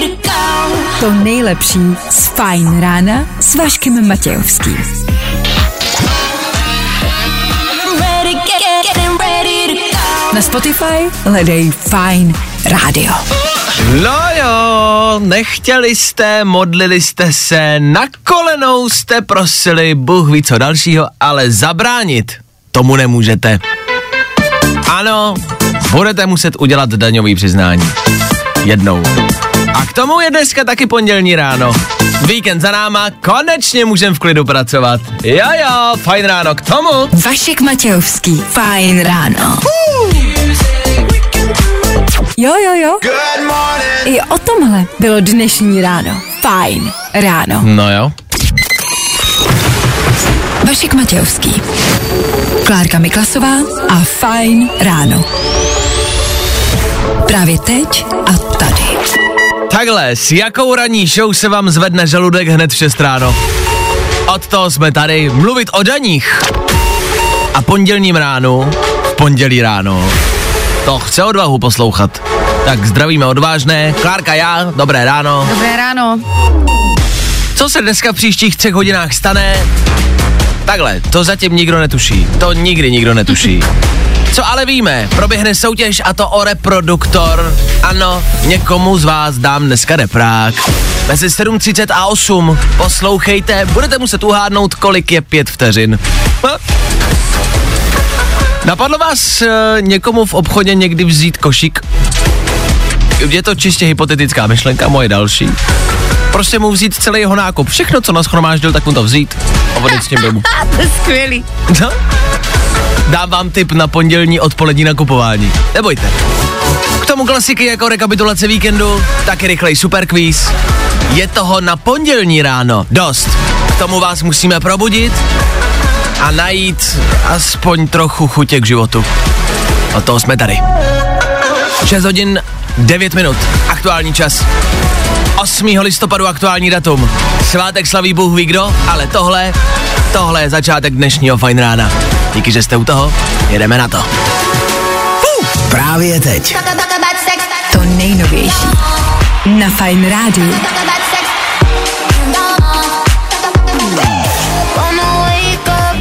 to go. To nejlepší z Fajn rána s Vaškem Matějovským. Ready, get, getting ready to go. Na Spotify hledej Fajn rádio. No jo, nechtěli jste, modlili jste se, na kolenou jste prosili, Bůh ví co dalšího, ale zabránit tomu nemůžete. Ano, budete muset udělat daňový přiznání. Jednou. A k tomu je dneska taky pondělní ráno. Víkend za náma, konečně můžem v klidu pracovat. Jo jo, fajn ráno k tomu. Vašek Matějovský. Fajn ráno. Jo, jo, jo. I o tomhle bylo dnešní ráno. Fajn ráno. No jo. Vašek Matějovský. Klárka Miklasová a Fajn ráno. Právě teď a tady. Takhle, s jakou ranní show se vám zvedne žaludek hned v 6 ráno? Od toho jsme tady mluvit o daních. A pondělním ránu, v pondělí ráno, to chce odvahu poslouchat. Tak zdravíme odvážné, Klárka já, dobré ráno. Dobré ráno. Co se dneska v příštích třech hodinách stane? Takhle, to zatím nikdo netuší. To nikdy nikdo netuší. Co ale víme, proběhne soutěž a to o reproduktor. Ano, někomu z vás dám dneska reprák. Mezi 7.30 a 8. Poslouchejte, budete muset uhádnout, kolik je pět vteřin. Ha? Napadlo vás e, někomu v obchodě někdy vzít košík? Je to čistě hypotetická myšlenka, moje další. Prostě mu vzít celý jeho nákup. Všechno, co nashromáždil, tak mu to vzít a odjet s tím domů. To je skvělý. No. Dám vám tip na pondělní odpolední nakupování. Nebojte. K tomu klasiky jako rekapitulace víkendu, taky rychlej superkvíz. Je toho na pondělní ráno dost. K tomu vás musíme probudit a najít aspoň trochu chutě k životu. Od toho jsme tady. 6 hodin 9 minut. Aktuální čas. 8. listopadu aktuální datum. Svátek slaví Bůh ví kdo, ale tohle, tohle je začátek dnešního fajn rána. Díky, že jste u toho, jedeme na to. Právě teď. To nejnovější. Na Fajn rádiu.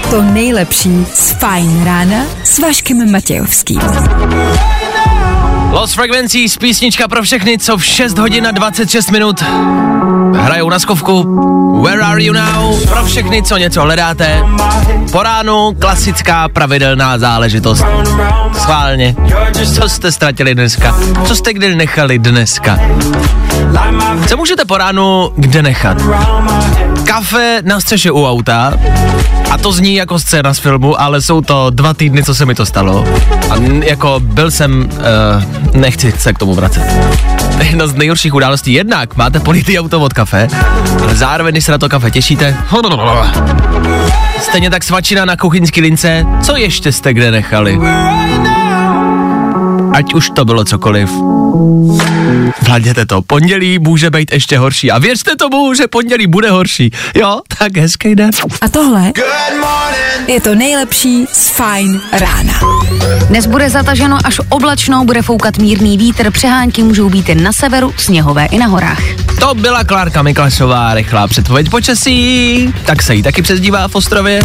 To nejlepší z Fajn rána s Vaškem Matějovským. Los Frequencies, písnička pro všechny, co v 6 hodin a 26 minut hrajou na skovku. Where are you now? Pro všechny, co něco hledáte. Po ránu klasická pravidelná záležitost. Schválně. Co jste ztratili dneska? Co jste kdy nechali dneska? Co můžete po ránu kde nechat? Kafe na střeše u auta. A to zní jako scéna z filmu, ale jsou to dva týdny, co se mi to stalo. A jako byl jsem, uh, nechci se k tomu vracet. Jedna z nejhorších událostí. Jednak máte politý auto od kafe, ale zároveň, když se na to kafe těšíte, stejně tak svačina na kuchyňský lince, co ještě jste kde nechali? Ať už to bylo cokoliv. Vláděte to, pondělí může být ještě horší. A věřte tomu, že pondělí bude horší. Jo, tak hezký den. A tohle je to nejlepší z Fajn rána. Dnes bude zataženo až oblačno, bude foukat mírný vítr, přehánky můžou být jen na severu, sněhové i na horách. To byla Klárka Miklasová, rychlá předpověď počasí. Tak se jí taky přezdívá v Ostrově.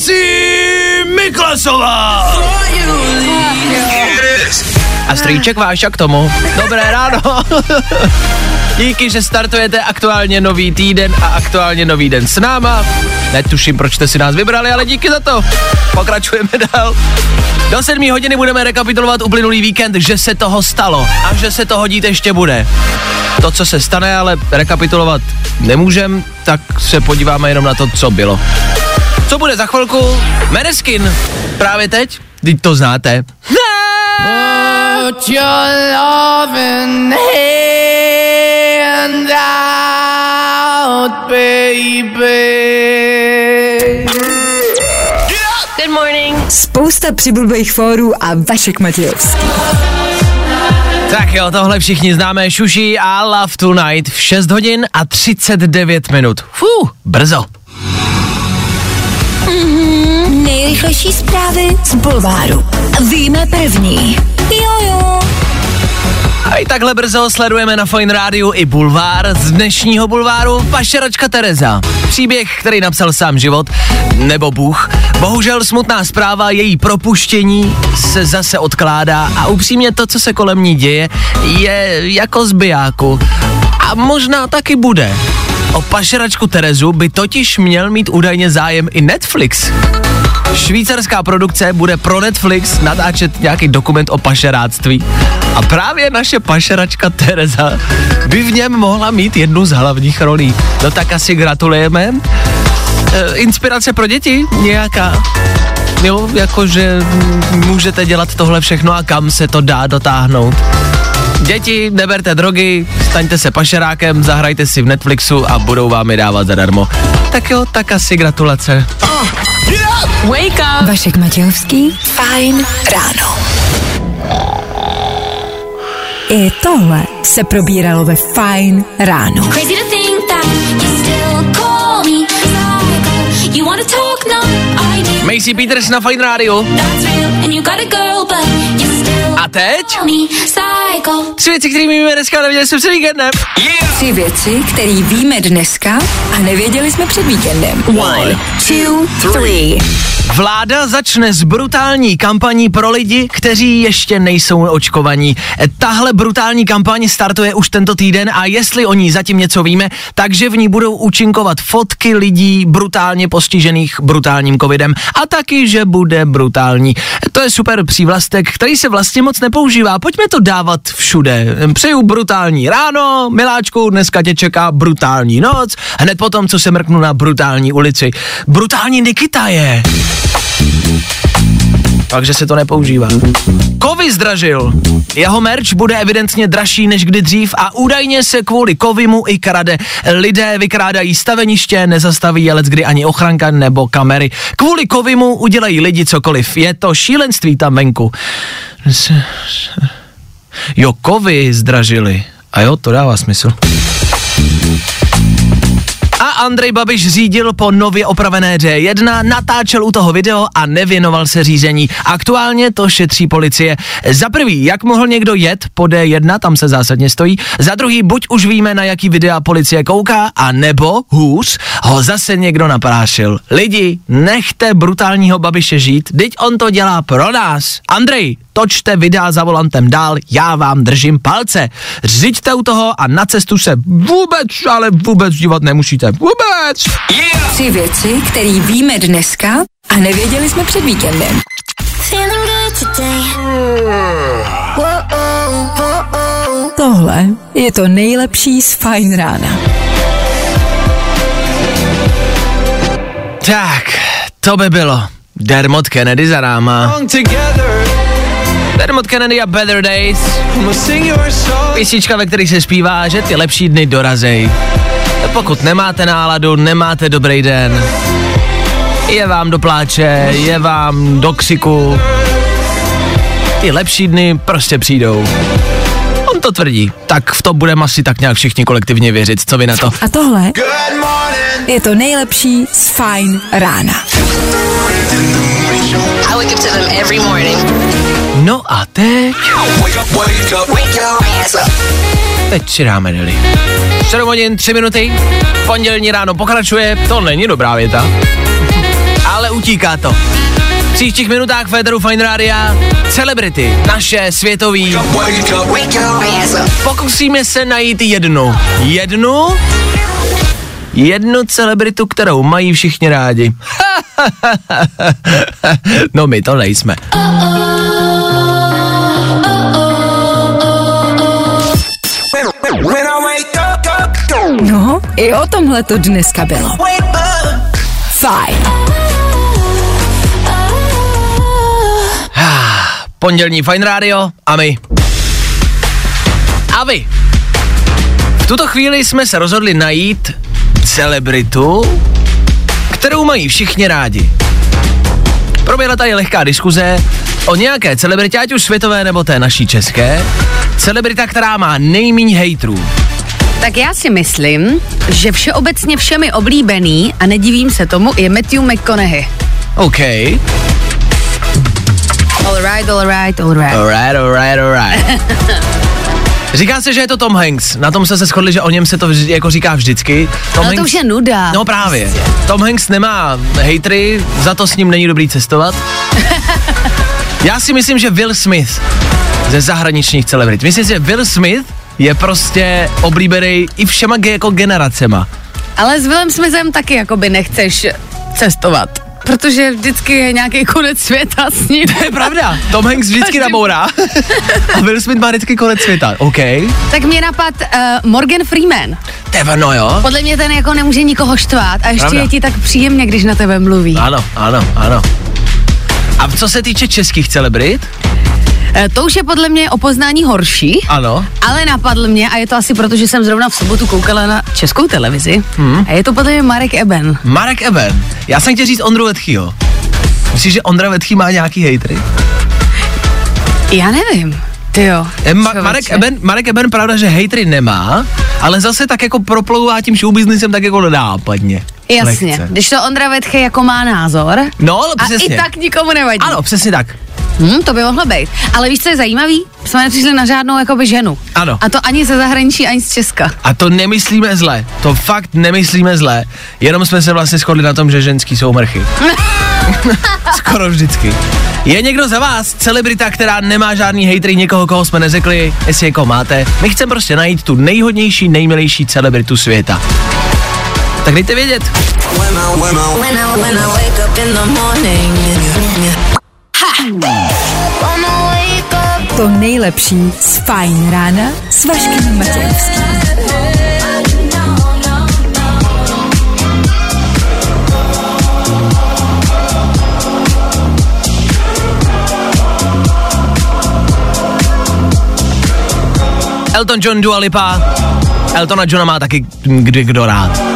Počasí Miklasová. A strýček Váša k tomu. Dobré ráno. Díky, že startujete aktuálně nový týden a aktuálně nový den s náma. Netuším, proč jste si nás vybrali, ale díky za to. Pokračujeme dál. Do sedmí hodiny budeme rekapitulovat uplynulý víkend, že se toho stalo a že se toho dít ještě bude. To, co se stane, ale rekapitulovat nemůžem, tak se podíváme jenom na to, co bylo. Co bude za chvilku? Mereskin. Právě teď? Teď to znáte. Put your loving hand out, baby. Spousta přibulbých fórů a Vašek Matějovský. Tak jo, tohle všichni známe, Šuší a Love Tonight v 6 hodin a 39 minut. Fuh, brzo. Nejrychlejší zprávy z Bulváru. Víme první. Jojo. A i takhle brzo sledujeme na Fine Rádiu i bulvár. Z dnešního bulváru pašeračka Tereza. Příběh, který napsal sám život, nebo Bůh. Bohužel smutná zpráva, její propuštění se zase odkládá a upřímně to, co se kolem ní děje, je jako z bijáku. A možná taky bude. O pašeračku Terezu by totiž měl mít údajně zájem i Netflix. Švýcarská produkce bude pro Netflix natáčet nějaký dokument o pašeráctví. A právě naše pašeračka Tereza by v něm mohla mít jednu z hlavních rolí. No tak asi gratulujeme. E, inspirace pro děti nějaká. Jo, jakože můžete dělat tohle všechno a kam se to dá dotáhnout. Děti, neberte drogy, staňte se pašerákem, zahrajte si v Netflixu a budou vám je dávat zadarmo. Tak jo, tak asi gratulace. Wake up. Vašek Matějovský. Fajn ráno. I tohle se probíralo ve Fajn ráno. Crazy to think that you still call me psycho. You wanna talk now? I do. Macy Peters na Fine Radio. A teď? Tři věci, které víme dneska, nevěděli jsme před víkendem. Tři věci, které víme dneska a nevěděli jsme před víkendem. One, two, three. Vláda začne s brutální kampaní pro lidi, kteří ještě nejsou očkovaní. E, Tahle brutální kampaň startuje už tento týden a jestli o ní zatím něco víme, takže v ní budou účinkovat fotky lidí brutálně postižených brutálním covidem a taky, že bude brutální. E, To je super přívlastek, který se vlastně moc nepoužívá. Pojďme to dávat všude. Přeju brutální ráno, miláčku, dneska tě čeká brutální noc, hned potom, co se mrknu na brutální ulici. Brutální Nikita je. Takže se to nepoužívá. Kovy zdražil. Jeho merch bude evidentně dražší než kdy dřív a údajně se kvůli kovimu i krade. Lidé vykrádají staveniště, nezastaví je kdy ani ochranka nebo kamery. Kvůli kovimu udělají lidi cokoliv. Je to šílenství tam venku. Jo, kovy zdražili. A jo, to dává smysl. Andrej Babiš řídil po nově opravené D1, natáčel u toho video a nevěnoval se řízení. Aktuálně to šetří policie. Za prvý, jak mohl někdo jet po D1, tam se zásadně stojí. Za druhý, buď už víme, na jaký videa policie kouká, a nebo, hůř, ho zase někdo naprášil. Lidi, nechte brutálního Babiše žít, teď on to dělá pro nás. Andrej, točte videa za volantem dál, já vám držím palce. Řiďte u toho a na cestu se vůbec, ale vůbec dívat nemusíte. Vůbec! Tři věci, které víme dneska a nevěděli jsme před víkendem. Feeling good today. Tohle je to nejlepší z Fajn rána. Tak, to by bylo. Dermot Kennedy za náma. Dermot Kennedy a Better Days. Písnička, ve které se zpívá, že ty lepší dny dorazej. Pokud nemáte náladu, nemáte dobrý den, je vám do pláče, je vám do křiku, ty lepší dny prostě přijdou. On to tvrdí, tak v to budeme asi tak nějak všichni kolektivně věřit, co vy na to? A tohle je to nejlepší z Fajn rána. I wake up to them every morning. No a teď, teď si dáme deli. 7 hodin, 3 minuty, pondělní ráno pokračuje, to není dobrá věta, ale utíká to. V příštích minutách Federu Fine Rádia, celebrity, naše světový, pokusíme se najít jednu. Jednu? Jednu celebritu, kterou mají všichni rádi. no my to nejsme. No, i o tomhle to dneska bylo. Fajn. Pondělní Fine Radio a my. A vy. V tuto chvíli jsme se rozhodli najít celebritu, kterou mají všichni rádi. Proběhla tady lehká diskuze o nějaké celebritě, ať už světové nebo té naší české, Celebrita, která má nejmíň hejtrů. Tak já si myslím, že všeobecně všemi oblíbený, a nedivím se tomu, je Matthew McConaughey. OK. All right, all right, all right. Alright, alright, alright. Říká se, že je to Tom Hanks. Na tom se se shodli, že o něm se to vždy, jako říká vždycky. Tom Ale to už je nuda. No právě. Tom Hanks nemá hejtry, za to s ním není dobrý cestovat. Já si myslím, že Will Smith ze zahraničních celebrit. Myslím si, že Will Smith je prostě oblíbený i všema jako generacema. Ale s Willem Smithem taky jakoby nechceš cestovat. Protože vždycky je nějaký konec světa s ním. To je pravda. Tom Hanks vždycky Každý- nabourá. A Will Smith má vždycky konec světa. OK. Tak mě napad uh, Morgan Freeman. Teba, no jo. Podle mě ten jako nemůže nikoho štvát a ještě Pravda. je ti tak příjemně, když na tebe mluví. Ano, ano, ano. A co se týče českých celebrit? Eh, To už je podle mě o poznání horší, Ano. ale napadl mě, a je to asi proto, že jsem zrovna v sobotu koukala na českou televizi, Hmm. a je to podle mě Marek Eben. Marek Eben. Já jsem chtěl říct Ondru Vetchýho. Myslíš, že Ondra Vetchý má nějaký hejtry? Já nevím. Ty jo. Eh, Ma- Marek, Eben, Marek Eben pravda, že hejtry nemá, ale zase tak jako proplouvá tím showbiznisem tak jako nenápadně. Jasně, Lehce. když to Ondra Vetche jako má názor No, ale a přesně. i tak nikomu nevadí. Ano, přesně tak. Hm, to by mohlo být. Ale víš, co je zajímavý? Jsme nepřišli na žádnou jakoby ženu. Ano. A to ani ze zahraničí, ani z Česka. A to nemyslíme zle. To fakt nemyslíme zle. Jenom jsme se vlastně shodli na tom, že ženský jsou mrchy. Skoro vždycky. Je někdo za vás celebrita, která nemá žádný hejtry, někoho, koho jsme neřekli, jestli někoho máte? My chceme prostě najít tu nejhodnější, nejmilejší celebritu světa. Tak dejte vědět. To nejlepší z Fajn rána s Vaškem Matějovským. Elton John, Dua Lipa. Eltona Johna má taky kdy kdo rád.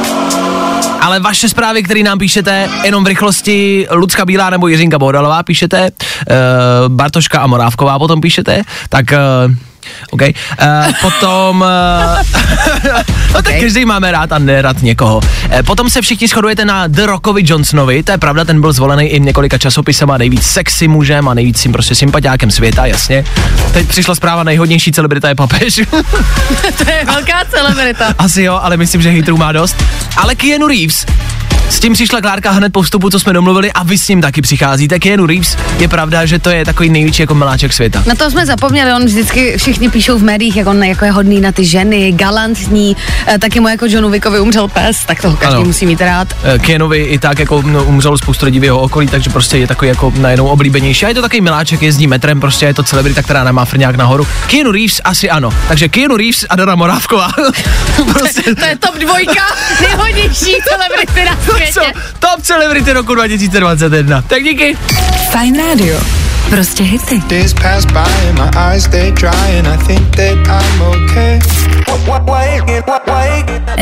Ale vaše zprávy, které nám píšete, jenom v rychlosti, Lucka Bílá nebo Jiřinka Bohdalová píšete, uh, Bartoška a Morávková potom píšete, tak uh, OK. Uh, potom... Uh, no tak každý máme rád a nerad někoho. Uh, potom se všichni shodujete na The Rockovi Johnsonovi, to je pravda, ten byl zvolený i několika časopisem a nejvíc sexy mužem a nejvíc prostě sympatiákem světa, jasně. Teď přišla zpráva, nejhodnější celebrita je papež. To je velká celebrita. Asi jo, ale myslím, že hejtrů má dost. Ale Keanu Reeves, s tím přišla Klárka hned po vstupu, co jsme domluvili a vy s ním taky přicházíte. Keanu Reeves, je pravda, že to je takový největší jako miláček světa. Na to jsme zapomněli, on vždycky všichni píšou v médiích, jak on jako je hodný na ty ženy, galantní, eh, taky mu jako Johnu Wickovi umřel pes, tak toho každý Ano. musí mít rád. Keanovi i tak jako no, umřelo spoustu lidí v jeho okolí, takže prostě je takový jako najednou oblíbenější. A je to takový miláček, jezdí metrem, prostě je to celebrita, která nemá frňák nahoru. Keanu Reeves asi ano. Takže Keanu Reeves a Dana Morávková. prostě, To je top dvojka nejhodnější celebrity na co? Světě. Top celebrity roku 2021. Tak díky. Fajn rádio. Prostě hity. Days pass by and my eyes stay dry and I think that I'm okay.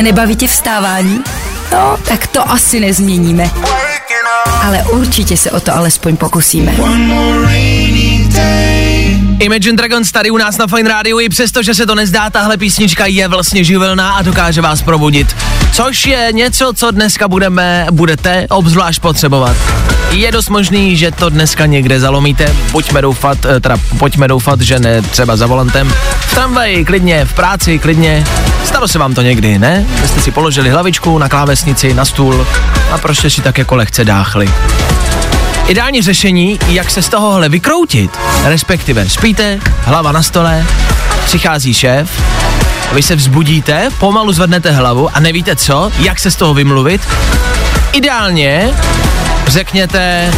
Nebaví tě vstávání? No, tak to asi nezměníme. Ale určitě se o to alespoň pokusíme. One more rainy day. Imagine Dragons tady u nás na Fine Radio, i přesto, že se to nezdá, tahle písnička je vlastně živelná a dokáže vás probudit. Což je něco, co dneska budeme, budete obzvlášť potřebovat. Je dost možný, že to dneska někde zalomíte, pojďme doufat, eh, teda pojďme doufat, že ne třeba za volantem. V tramvaji, klidně, v práci, klidně. Stalo se vám to někdy, ne? Vy jste si položili hlavičku na klávesnici, na stůl a prostě si tak jako lehce dáchli. Ideální řešení, jak se z tohohle vykroutit, respektive spíte, hlava na stole, přichází šéf, vy se vzbudíte, pomalu zvednete hlavu a nevíte co, jak se z toho vymluvit. Ideálně řekněte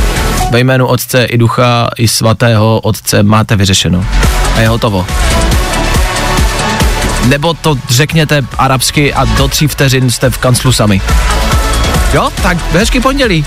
ve jménu Otce i Ducha i Svatého Otce máte vyřešeno. A je hotovo. Nebo to řekněte arabsky a do tří vteřin jste v kanclu sami. Jo, tak hezký pondělí.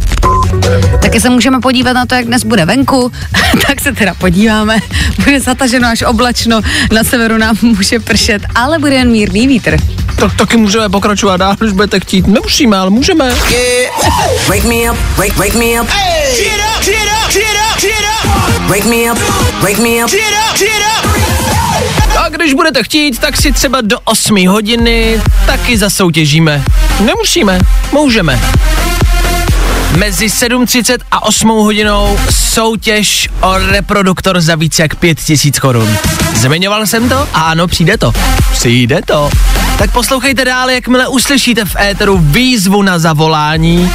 Taky se můžeme podívat na to, jak dnes bude venku, tak se teda podíváme. Bude zataženo až oblačno, na severu nám může pršet, ale bude jen mírný vítr. tak taky můžeme pokračovat dál, když budete chtít. Nemusíme, ale můžeme. Wake me up, wake, wake me up. Wake me up, wake me up. A když budete chtít, tak si třeba do 8 hodiny taky zasoutěžíme. Nemusíme, můžeme. Mezi 7.30 a 8 hodinou soutěž o reproduktor za více jak 5000 korun. Zmiňoval jsem to? Ano, přijde to. Přijde to. Tak poslouchejte dál, jakmile uslyšíte v éteru výzvu na zavolání,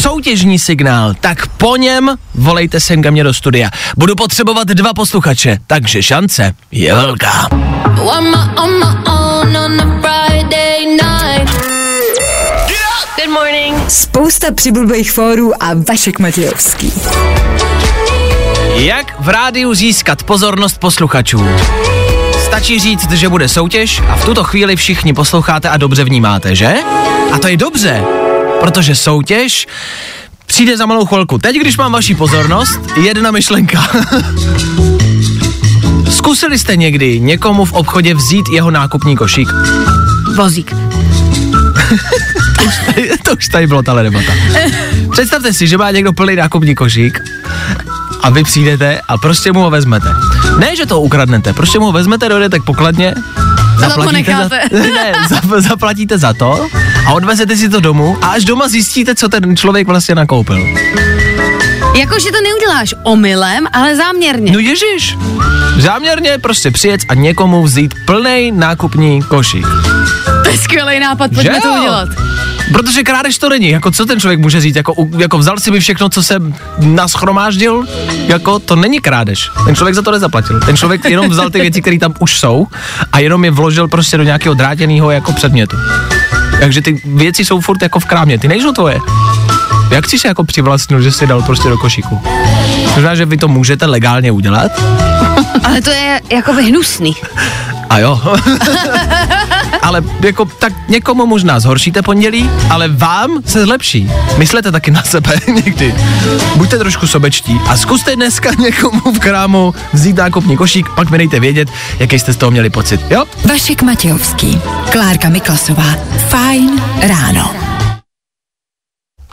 soutěžní signál, tak po něm volejte sem ke mně do studia. Budu potřebovat dva posluchače, takže šance je velká. Good morning. Spousta přibulbých fórů a Vašek Matějovský. Jak v rádiu získat pozornost posluchačů? Stačí říct, že bude soutěž a v tuto chvíli všichni posloucháte a dobře vnímáte, že? A to je dobře, protože soutěž přijde za malou chvilku. Teď, když mám vaši pozornost, jedna myšlenka. Zkusili jste někdy někomu v obchodě vzít jeho nákupní košík? Vozík. to už tady bylo tahle debata. Představte si, že má někdo plný nákupní košík a vy přijdete a prostě mu ho vezmete. Ne, že to ukradnete, prostě mu ho vezmete, dojdete k pokladně, to ponecháte. za, ne, za, zaplatíte za to a odvezete si to domů a až doma zjistíte, co ten člověk vlastně nakoupil. Jakože to neuděláš omylem, ale záměrně. No ježiš, záměrně prostě přijet a někomu vzít plný nákupní košík. To je skvělý nápad, pojďme to udělat. Protože krádež to není, jako co ten člověk může říct, jako, jako vzal si mi všechno, co jsem naschromáždil, jako to není krádež. Ten člověk za to nezaplatil. Ten člověk jenom vzal ty věci, které tam už jsou a jenom je vložil prostě do nějakého drátěného jako předmětu. Takže ty věci jsou furt jako v krámě, ty nejsou tvoje. Jak jsi se jako přivlastnil, že jsi dal prostě do košíku? Možná, že vy to můžete legálně udělat, Ale to je jako hnusný. a jo. ale jako tak někomu možná zhoršíte pondělí, ale vám se zlepší. Myslete taky na sebe někdy. Buďte trošku sobečtí a zkuste dneska někomu v krámu vzít nákupní košík, pak mi dejte vědět, jaký jste z toho měli pocit. Jo? Vašek Matějovský, Klárka Miklasová, Fajn ráno.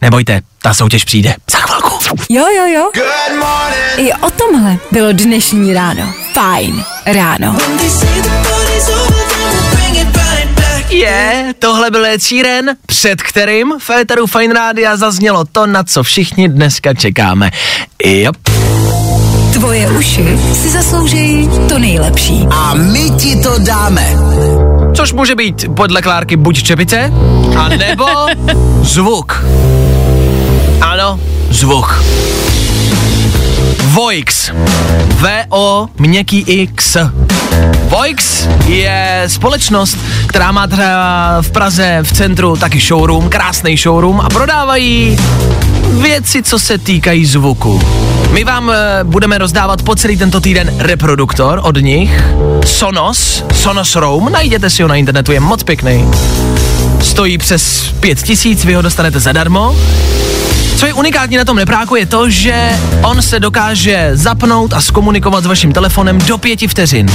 Nebojte, ta soutěž přijde za chvilku. Jo, jo, jo. Good morning. I o tomhle bylo dnešní ráno. Fajn ráno. Je, tohle byl Sheeran, před kterým v Féteru Fine Rádia zaznělo to, na co všichni dneska čekáme. Jo. Tvoje uši si zaslouží to nejlepší. A my ti to dáme. Což může být podle Klárky buď čepice, a nebo zvuk. Ano, zvuk. Voix. V-O měkký X. Voix je společnost, která má třeba v Praze v centru taky showroom, krásný showroom a prodávají věci, co se týkají zvuku. My vám e, budeme rozdávat po celý tento týden reproduktor od nich, Sonos, Sonos Roam, najděte si ho na internetu, je moc pěkný. Stojí přes pět tisíc, vy ho dostanete zadarmo. Co je unikátní na tom nepráku je to, že on se dokáže zapnout a zkomunikovat s vaším telefonem do pěti vteřin.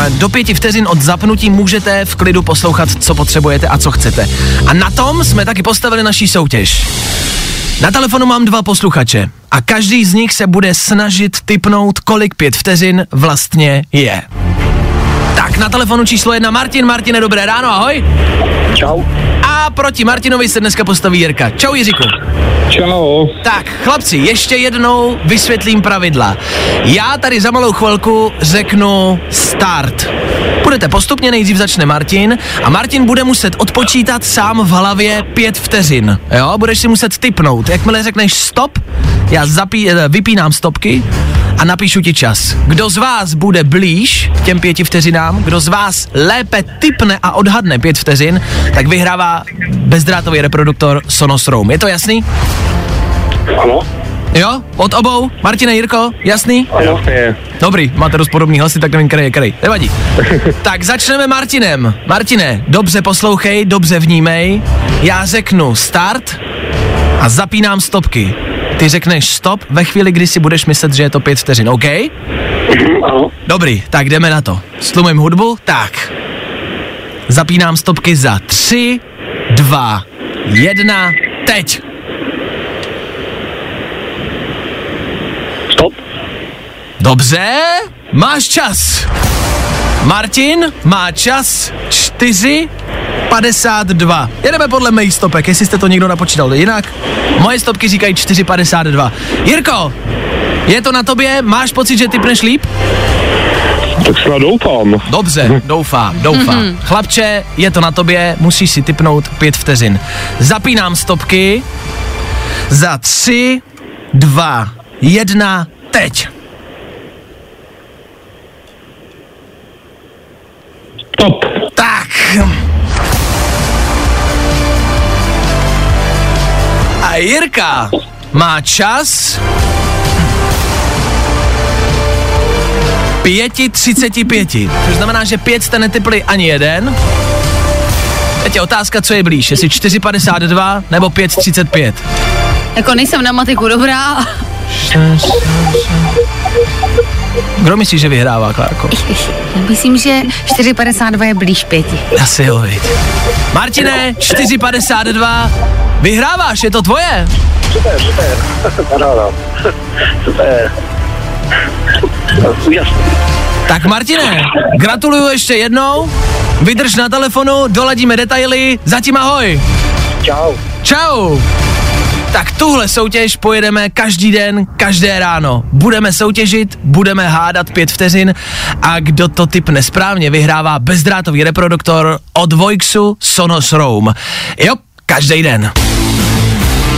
A Do pěti vteřin od zapnutí můžete v klidu poslouchat, co potřebujete a co chcete. A na tom jsme taky postavili naší soutěž. Na telefonu mám dva posluchače a každý z nich se bude snažit typnout, kolik pět vteřin vlastně je. Tak, na telefonu číslo jedna Martin. Martine, dobré ráno, ahoj. Čau. A proti Martinovi se dneska postaví Jirka. Čau Jiříku. Čau. Tak, chlapci, ještě jednou vysvětlím pravidla. Já tady za malou chvilku řeknu start. Budete postupně, nejdřív začne Martin a Martin bude muset odpočítat sám v hlavě pět vteřin. Jo, budeš si muset typnout. Jakmile řekneš stop, já zapí, eh, vypínám stopky a napíšu ti čas. Kdo z vás bude blíž k těm pěti vteřinám, kdo z vás lépe typne a odhadne pět vteřin, tak vyhrává bezdrátový reproduktor Sonos Roam. Je to jasný? Ano? Jo? Od obou? Martine, Jirko? Jasný? Jasně. Dobrý, máte dost podobný hlasy, tak nevím, který je který. Nevadí. tak začneme Martinem. Martine, dobře poslouchej, dobře vnímej. Já řeknu start a zapínám stopky. Ty řekneš stop ve chvíli, kdy si budeš myslet, že je to pět vteřin, OK? Ano. Dobrý, tak jdeme na to. Stlumím hudbu, tak. Zapínám stopky za 3, 2, 1, teď. Stop. Dobře, máš čas. Martin má čas 4, 52. Jedeme podle mých stopek, jestli jste to někdo napočítal jinak. Moje stopky říkají 4,52. Jirko, je to na tobě? Máš pocit, že typneš líp? Tak snad doufám. Dobře, doufám, doufám. Chlapče, je to na tobě, musíš si typnout pět vteřin. Zapínám stopky za tři, dva, jedna, teď. Stop. Tak. Jirka má čas 5.35, což znamená, že pět jste netypli ani jeden. Teď je otázka, co je blíž, jestli 4.52 nebo 5.35. Jako nejsem na matiku dobrá. Kdo myslí, že vyhrává, Klárko? Myslím, že 4,52 je blíž pěti. Asi jo, viď. Martine, 4.52, vyhráváš, je to tvoje. Super, super. Paráda. Super. Úžasný. Tak Martine, gratuluju ještě jednou, vydrž na telefonu, doladíme detaily, zatím ahoj. Čau. Čau. Tak tuhle soutěž pojedeme každý den, každé ráno. Budeme soutěžit, budeme hádat pět vteřin a kdo to typ nesprávně vyhrává bezdrátový reproduktor od Voixu Sonos Roam. Jo, každý den.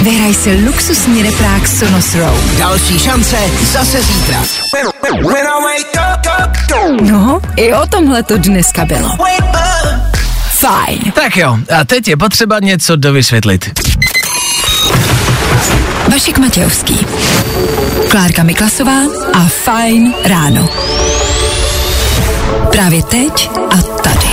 Vyhraj si luxusní reprák Sonos Roam. Další šance zase zítra. No, i o tomhle to dneska bylo. Fajn. Tak jo, a teď je potřeba něco dovysvětlit. Vašik Matějovský, Klárka Miklasová a Fajn ráno. Právě teď a tady.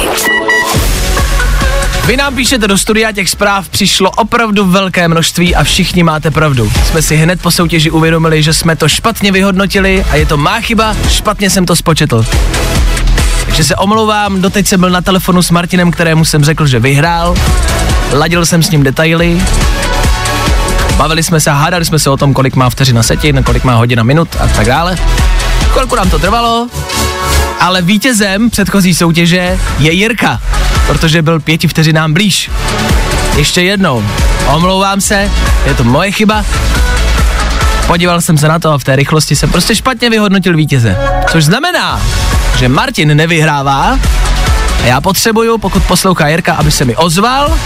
Vy nám píšete do studia, těch zpráv přišlo opravdu velké množství a všichni máte pravdu. Jsme si hned po soutěži uvědomili, že jsme to špatně vyhodnotili a je to má chyba, špatně jsem to spočetl. Takže se omlouvám, doteď jsem byl na telefonu s Martinem, kterému jsem řekl, že vyhrál. Ladil jsem s ním detaily. Bavili jsme se hádali jsme se o tom, kolik má vteřina setin, kolik má hodina minut a tak dále. Chvilku nám to trvalo, ale vítězem předchozí soutěže je Jirka, protože byl pěti vteřinám blíž. Ještě jednou, omlouvám se, je to moje chyba. Podíval jsem se na to a v té rychlosti jsem prostě špatně vyhodnotil vítěze. Což znamená, že Martin nevyhrává a já potřebuju, pokud poslouchá Jirka, aby se mi ozval,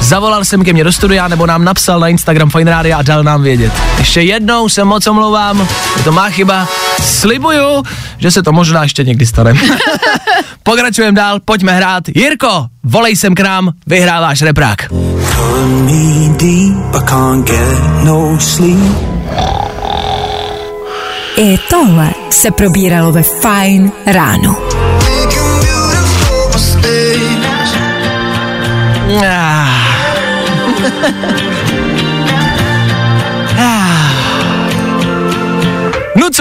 zavolal jsem ke mně do studia nebo nám napsal na Instagram Fine Radio a dal nám vědět. Ještě jednou se moc omlouvám, je to má chyba. Slibuju, že se to možná ještě někdy stane. Pokračujeme dál, pojďme hrát. Jirko, volej sem k nám, vyhráváš reprák. I tohle se probíralo ve Fajn ráno. Ah. 哈 哈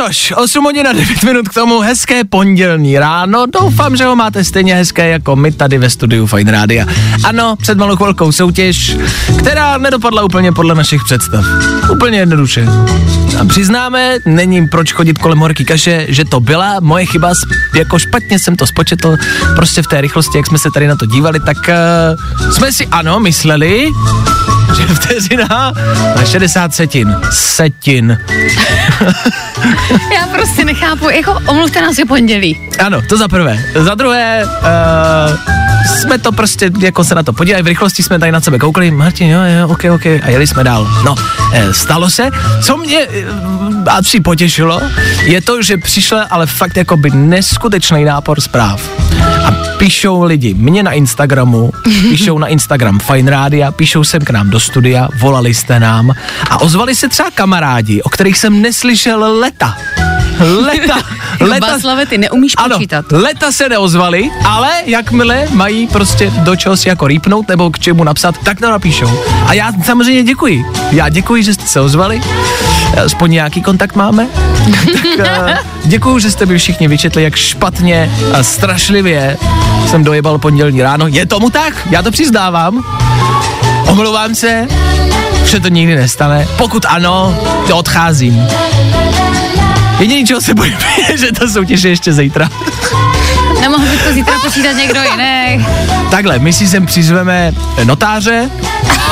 což, 8 hodin a 9 minut k tomu, hezké pondělní ráno, doufám, že ho máte stejně hezké jako my tady ve studiu Fine Rádia. Ano, před malou chvilkou soutěž, která nedopadla úplně podle našich představ. Úplně jednoduše. A přiznáme, není proč chodit kolem horký kaše, že to byla moje chyba, jako špatně jsem to spočetl, prostě v té rychlosti, jak jsme se tady na to dívali, tak uh, jsme si ano mysleli, že vteřina na 60 setin. Setin. Já prostě nechápu, jako omluvte nás je pondělí. Ano, to za prvé. Za druhé, uh, jsme to prostě, jako se na to podívali, v rychlosti jsme tady na sebe koukali, Martin, jo, jo, ok, ok, a jeli jsme dál. No, eh, stalo se, co mě tři potěšilo, je to, že přišel ale fakt jako by neskutečný nápor zpráv. A píšou lidi mě na Instagramu, píšou na Instagram Fine Rádia, píšou sem k nám do studia, volali jste nám a ozvali se třeba kamarádi, o kterých jsem neslyšel leta. Leta, leta, Václave, ty neumíš ano, počítat. leta se neozvali, ale jakmile mají prostě do čeho si jako rýpnout nebo k čemu napsat, tak to napíšou. A já samozřejmě děkuji. Já děkuji, že jste se ozvali. Aspoň nějaký kontakt máme. tak uh, děkuju, že jste mi všichni vyčetli, jak špatně a strašlivě jsem dojebal pondělní ráno. Je tomu tak? Já to přiznávám. Omlouvám se, že to nikdy nestane. Pokud ano, to odcházím. Jediný, čeho se bojím, je, že ta soutěž je ještě zítra. Nemohl by to zítra počítat někdo jiný. Takhle, my si sem přizveme notáře,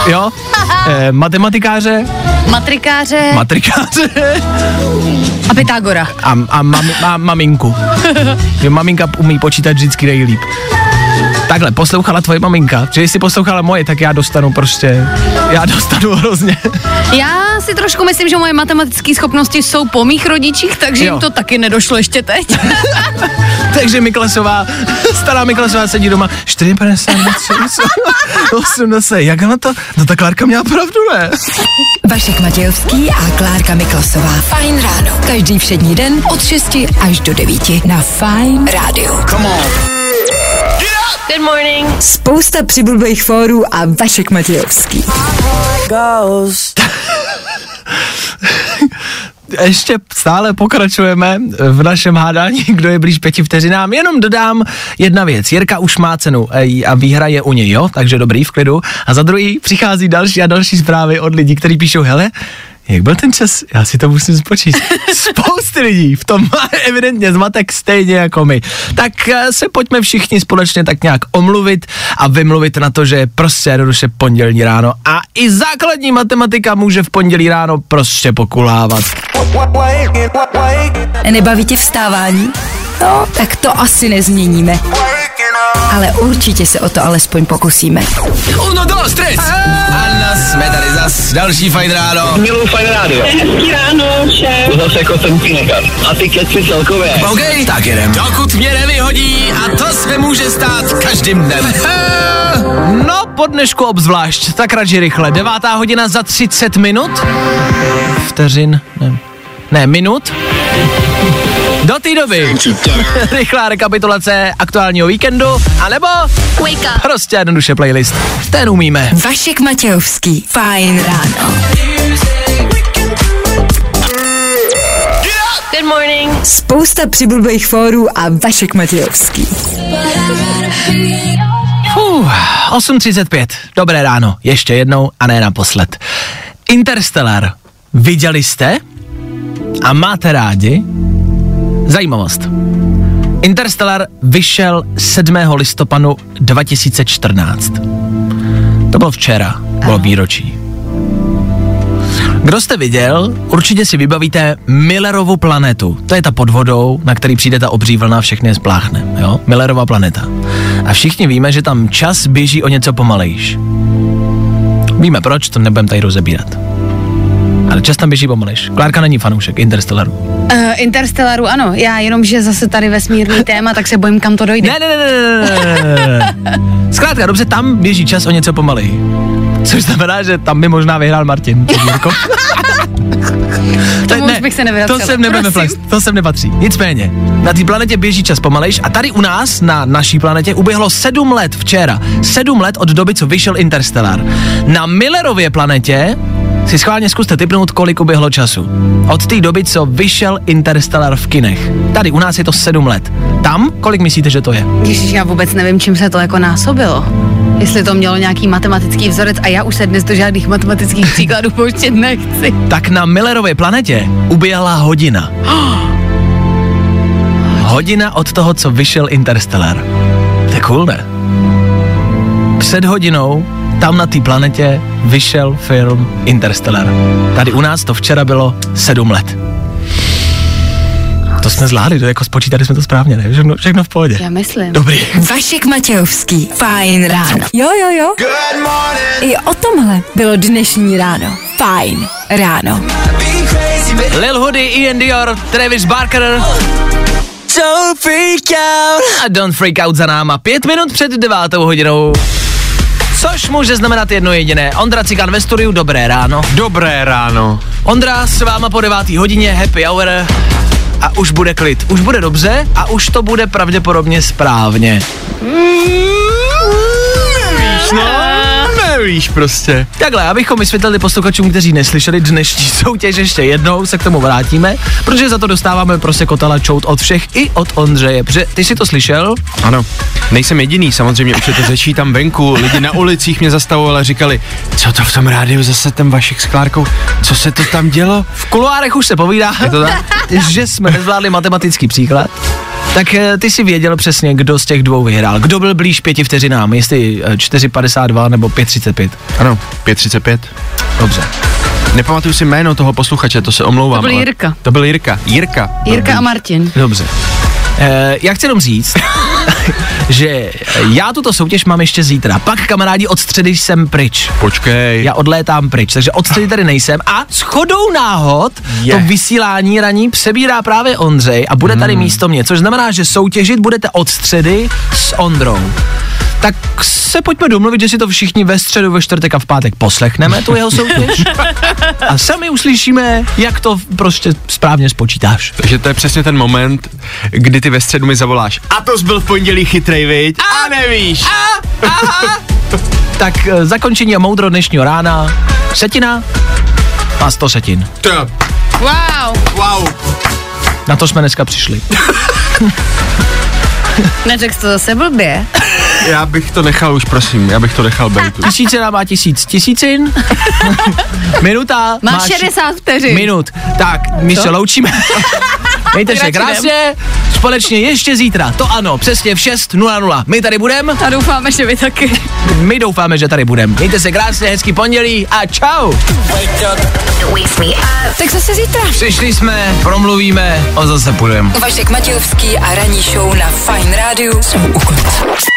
jo, eh, matematikáře, Matrikáře matrikáře a Pythagora. a, a mami, ma, maminku. Jo, maminka umí počítat vždycky nejlíp. Takhle, poslouchala tvoje maminka, že jestli poslouchala moje, tak já dostanu prostě, já dostanu hrozně. Já si trošku myslím, že moje matematické schopnosti jsou po mých rodičích, takže Jo. jim to taky nedošlo ještě teď. Takže Miklasová, stará Miklasová sedí doma, 4,50, 80, jak na to? No ta Klárka měla pravdu, ne? Vašek Matějovský a Klárka Miklasová. Fajn ráno. Každý všední den od 6 až do 9 na Fajn rádiu. Come on. Good morning. Spousta přibulbých fórů a Vašek Matějovský. ještě stále pokračujeme v našem hádání, kdo je blíž pěti vteřinám. Jenom dodám jedna věc. Jirka už má cenu ej, a výhra je u něj, jo? Takže dobrý, v klidu. A za druhý přichází další a další zprávy od lidí, kteří píšou, hele, jak byl ten čas? Já si to musím spočítat. Spousty lidí v tom má evidentně zmatek stejně jako my. Tak eh, se pojďme všichni společně tak nějak omluvit a vymluvit na to, že je prostě jednoduše pondělní ráno a i základní matematika může v pondělí ráno prostě pokulávat. Nebaví tě vstávání? No, tak to asi nezměníme. Ale určitě se o to alespoň pokusíme. Uno, dos, tres. Ano, jsme tady zas. Další fajn ráno. Miluji fajn rádio. Hezký ráno, šéf. Zase jako jsem. A ty keci celkově. OK, tak jedem. Dokud mě nevyhodí a to se může stát každým dnem. no, po dnešku obzvlášť, tak radši rychle. Devátá hodina za 30 minut. Vteřin, ne, ne minut. Do té doby rychlá rekapitulace aktuálního víkendu, anebo Wake up. prostě jednoduše playlist. Ten umíme. Vašek Matějovský. Fajn ráno. Good morning. Spousta přibulbých fórů a Vašek Matějovský. Fuh, 8.35. Dobré ráno. Ještě jednou a ne naposled. Interstellar. Viděli jste? A máte rádi? Zajímavost. Interstellar vyšel 7. listopadu 2014. To bylo včera, bylo výročí. Kdo jste viděl, určitě si vybavíte Millerovu planetu. To je ta pod vodou, na který přijde ta obří vlna a všechny je spláchne. Jo? Millerova planeta. A všichni víme, že tam čas běží o něco pomalejš. Víme proč, to nebudem tady rozebírat. Ale čas tam běží pomalejš. Klárka není fanoušek Interstellaru. Uh, Interstellaru, ano. Já jenom, že zase tady vesmírný téma, tak se bojím, kam to dojde. Ne, ne, ne, ne, ne, ne, ne. Zkrátka, dobře, tam běží čas o něco pomaleji. Což znamená, že tam by možná vyhrál Martin. Tomu už bych se nevracela, To sem nebudeme flex, to sem nepatří. Nicméně, na té planetě běží čas pomalejš a tady u nás, na naší planetě, uběhlo sedm let včera. Sedm let od doby, co vyšel Interstellar. Na Millerově planetě si schválně zkuste typnout, kolik uběhlo času. Od té doby, co vyšel Interstellar v kinech. Tady u nás je to sedm let. Tam, kolik myslíte, že to je? Ježiš, já vůbec nevím, čím se to jako násobilo. Jestli to mělo nějaký matematický vzorec a já už se dnes do žádných matematických příkladů pouštět nechci. Tak na Millerově planetě uběhla hodina. Hodina od toho, co vyšel Interstellar. To je cool, ne? Před hodinou tam na té planetě vyšel film Interstellar. Tady u nás to včera bylo sedm let. To jsme zvládli, to jako spočítali jsme to správně, ne? Všechno, všechno v pohodě. Já myslím. Dobrý. Vašek Matějovský. Fajn ráno. Jo, jo, jo. Good morning. I o tomhle bylo dnešní ráno. Fajn ráno. Lil Hoodie, Ian Dior, Travis Barker don't freak out. a Don't Freak Out za náma. Pět minut před devátou hodinou. Což může znamenat jedno jediné. Ondra Cigan ve studiu, dobré ráno. Dobré ráno. Ondra s váma po devátý hodině, happy hour a už bude klid. Už bude dobře a už to bude pravděpodobně správně. Víš no? Nevíš prostě. Takhle, abychom vysvětlili posluchačům, kteří neslyšeli dnešní soutěž ještě jednou, se k tomu vrátíme, protože za to dostáváme prostě kotala čout od všech i od Ondřeje, protože ty si to slyšel? Ano, nejsem jediný, samozřejmě už se to řečí tam venku, lidi na ulicích mě zastavovali a říkali, co to v tom rádiu zase ten Vašek s Klárkou, co se to tam dělo? V kuloárech už se povídá, Je to tak? že jsme nezvládli matematický příklad. Tak eh, ty si věděl přesně, kdo z těch dvou vyhrál. Kdo byl blíž pěti vteřinám, jestli eh, 4,52 nebo 5,35. Ano, 5.35. Dobře. Nepamatuju si jméno toho posluchače, to se omlouvám. To byl ale- Jirka. To byl Jirka. Jirka. Jirka a Martin. Dobře. Eh, já chci jenom říct, že já tuto soutěž mám ještě zítra. Pak, kamarádi, od středy jsem pryč. Počkej. Já odlétám pryč, takže od středy tady nejsem a s chodou náhod Je. to vysílání raní přebírá právě Ondřej a bude tady místo mě, což znamená, že soutěžit budete od středy s Ondrou. Tak se pojďme domluvit, že si to všichni ve středu, ve čtvrtek a v pátek poslechneme, tu jeho soutěž. A sami uslyšíme, jak to prostě správně spočítáš. Takže to je přesně ten moment, kdy ty ve středu mi zavoláš. A to byl v pondělí chytrej, viď? A nevíš. Tak eh, zakončení a moudro dnešního rána. Setina a 100 setin. To, Wow. wow. Na to jsme dneska přišli. Neřekl jsi to zase blbě. Já bych to nechal už, prosím, já bych to nechal být. Tisícina má tisíc tisícin. Minuta Máš 60 vteřin. minut. Tak, my Co? se loučíme. Mějte se krásně. Společně ještě zítra. To ano, přesně v 6.00. My tady budeme. A doufáme, že vy taky. My doufáme, že tady budeme. Mějte se krásně, hezký pondělí a čau. Tak zase zítra. Přišli jsme, promluvíme a zase půjdeme. Vašek Matějovský a ranní show na Fine Radio jsou u konce.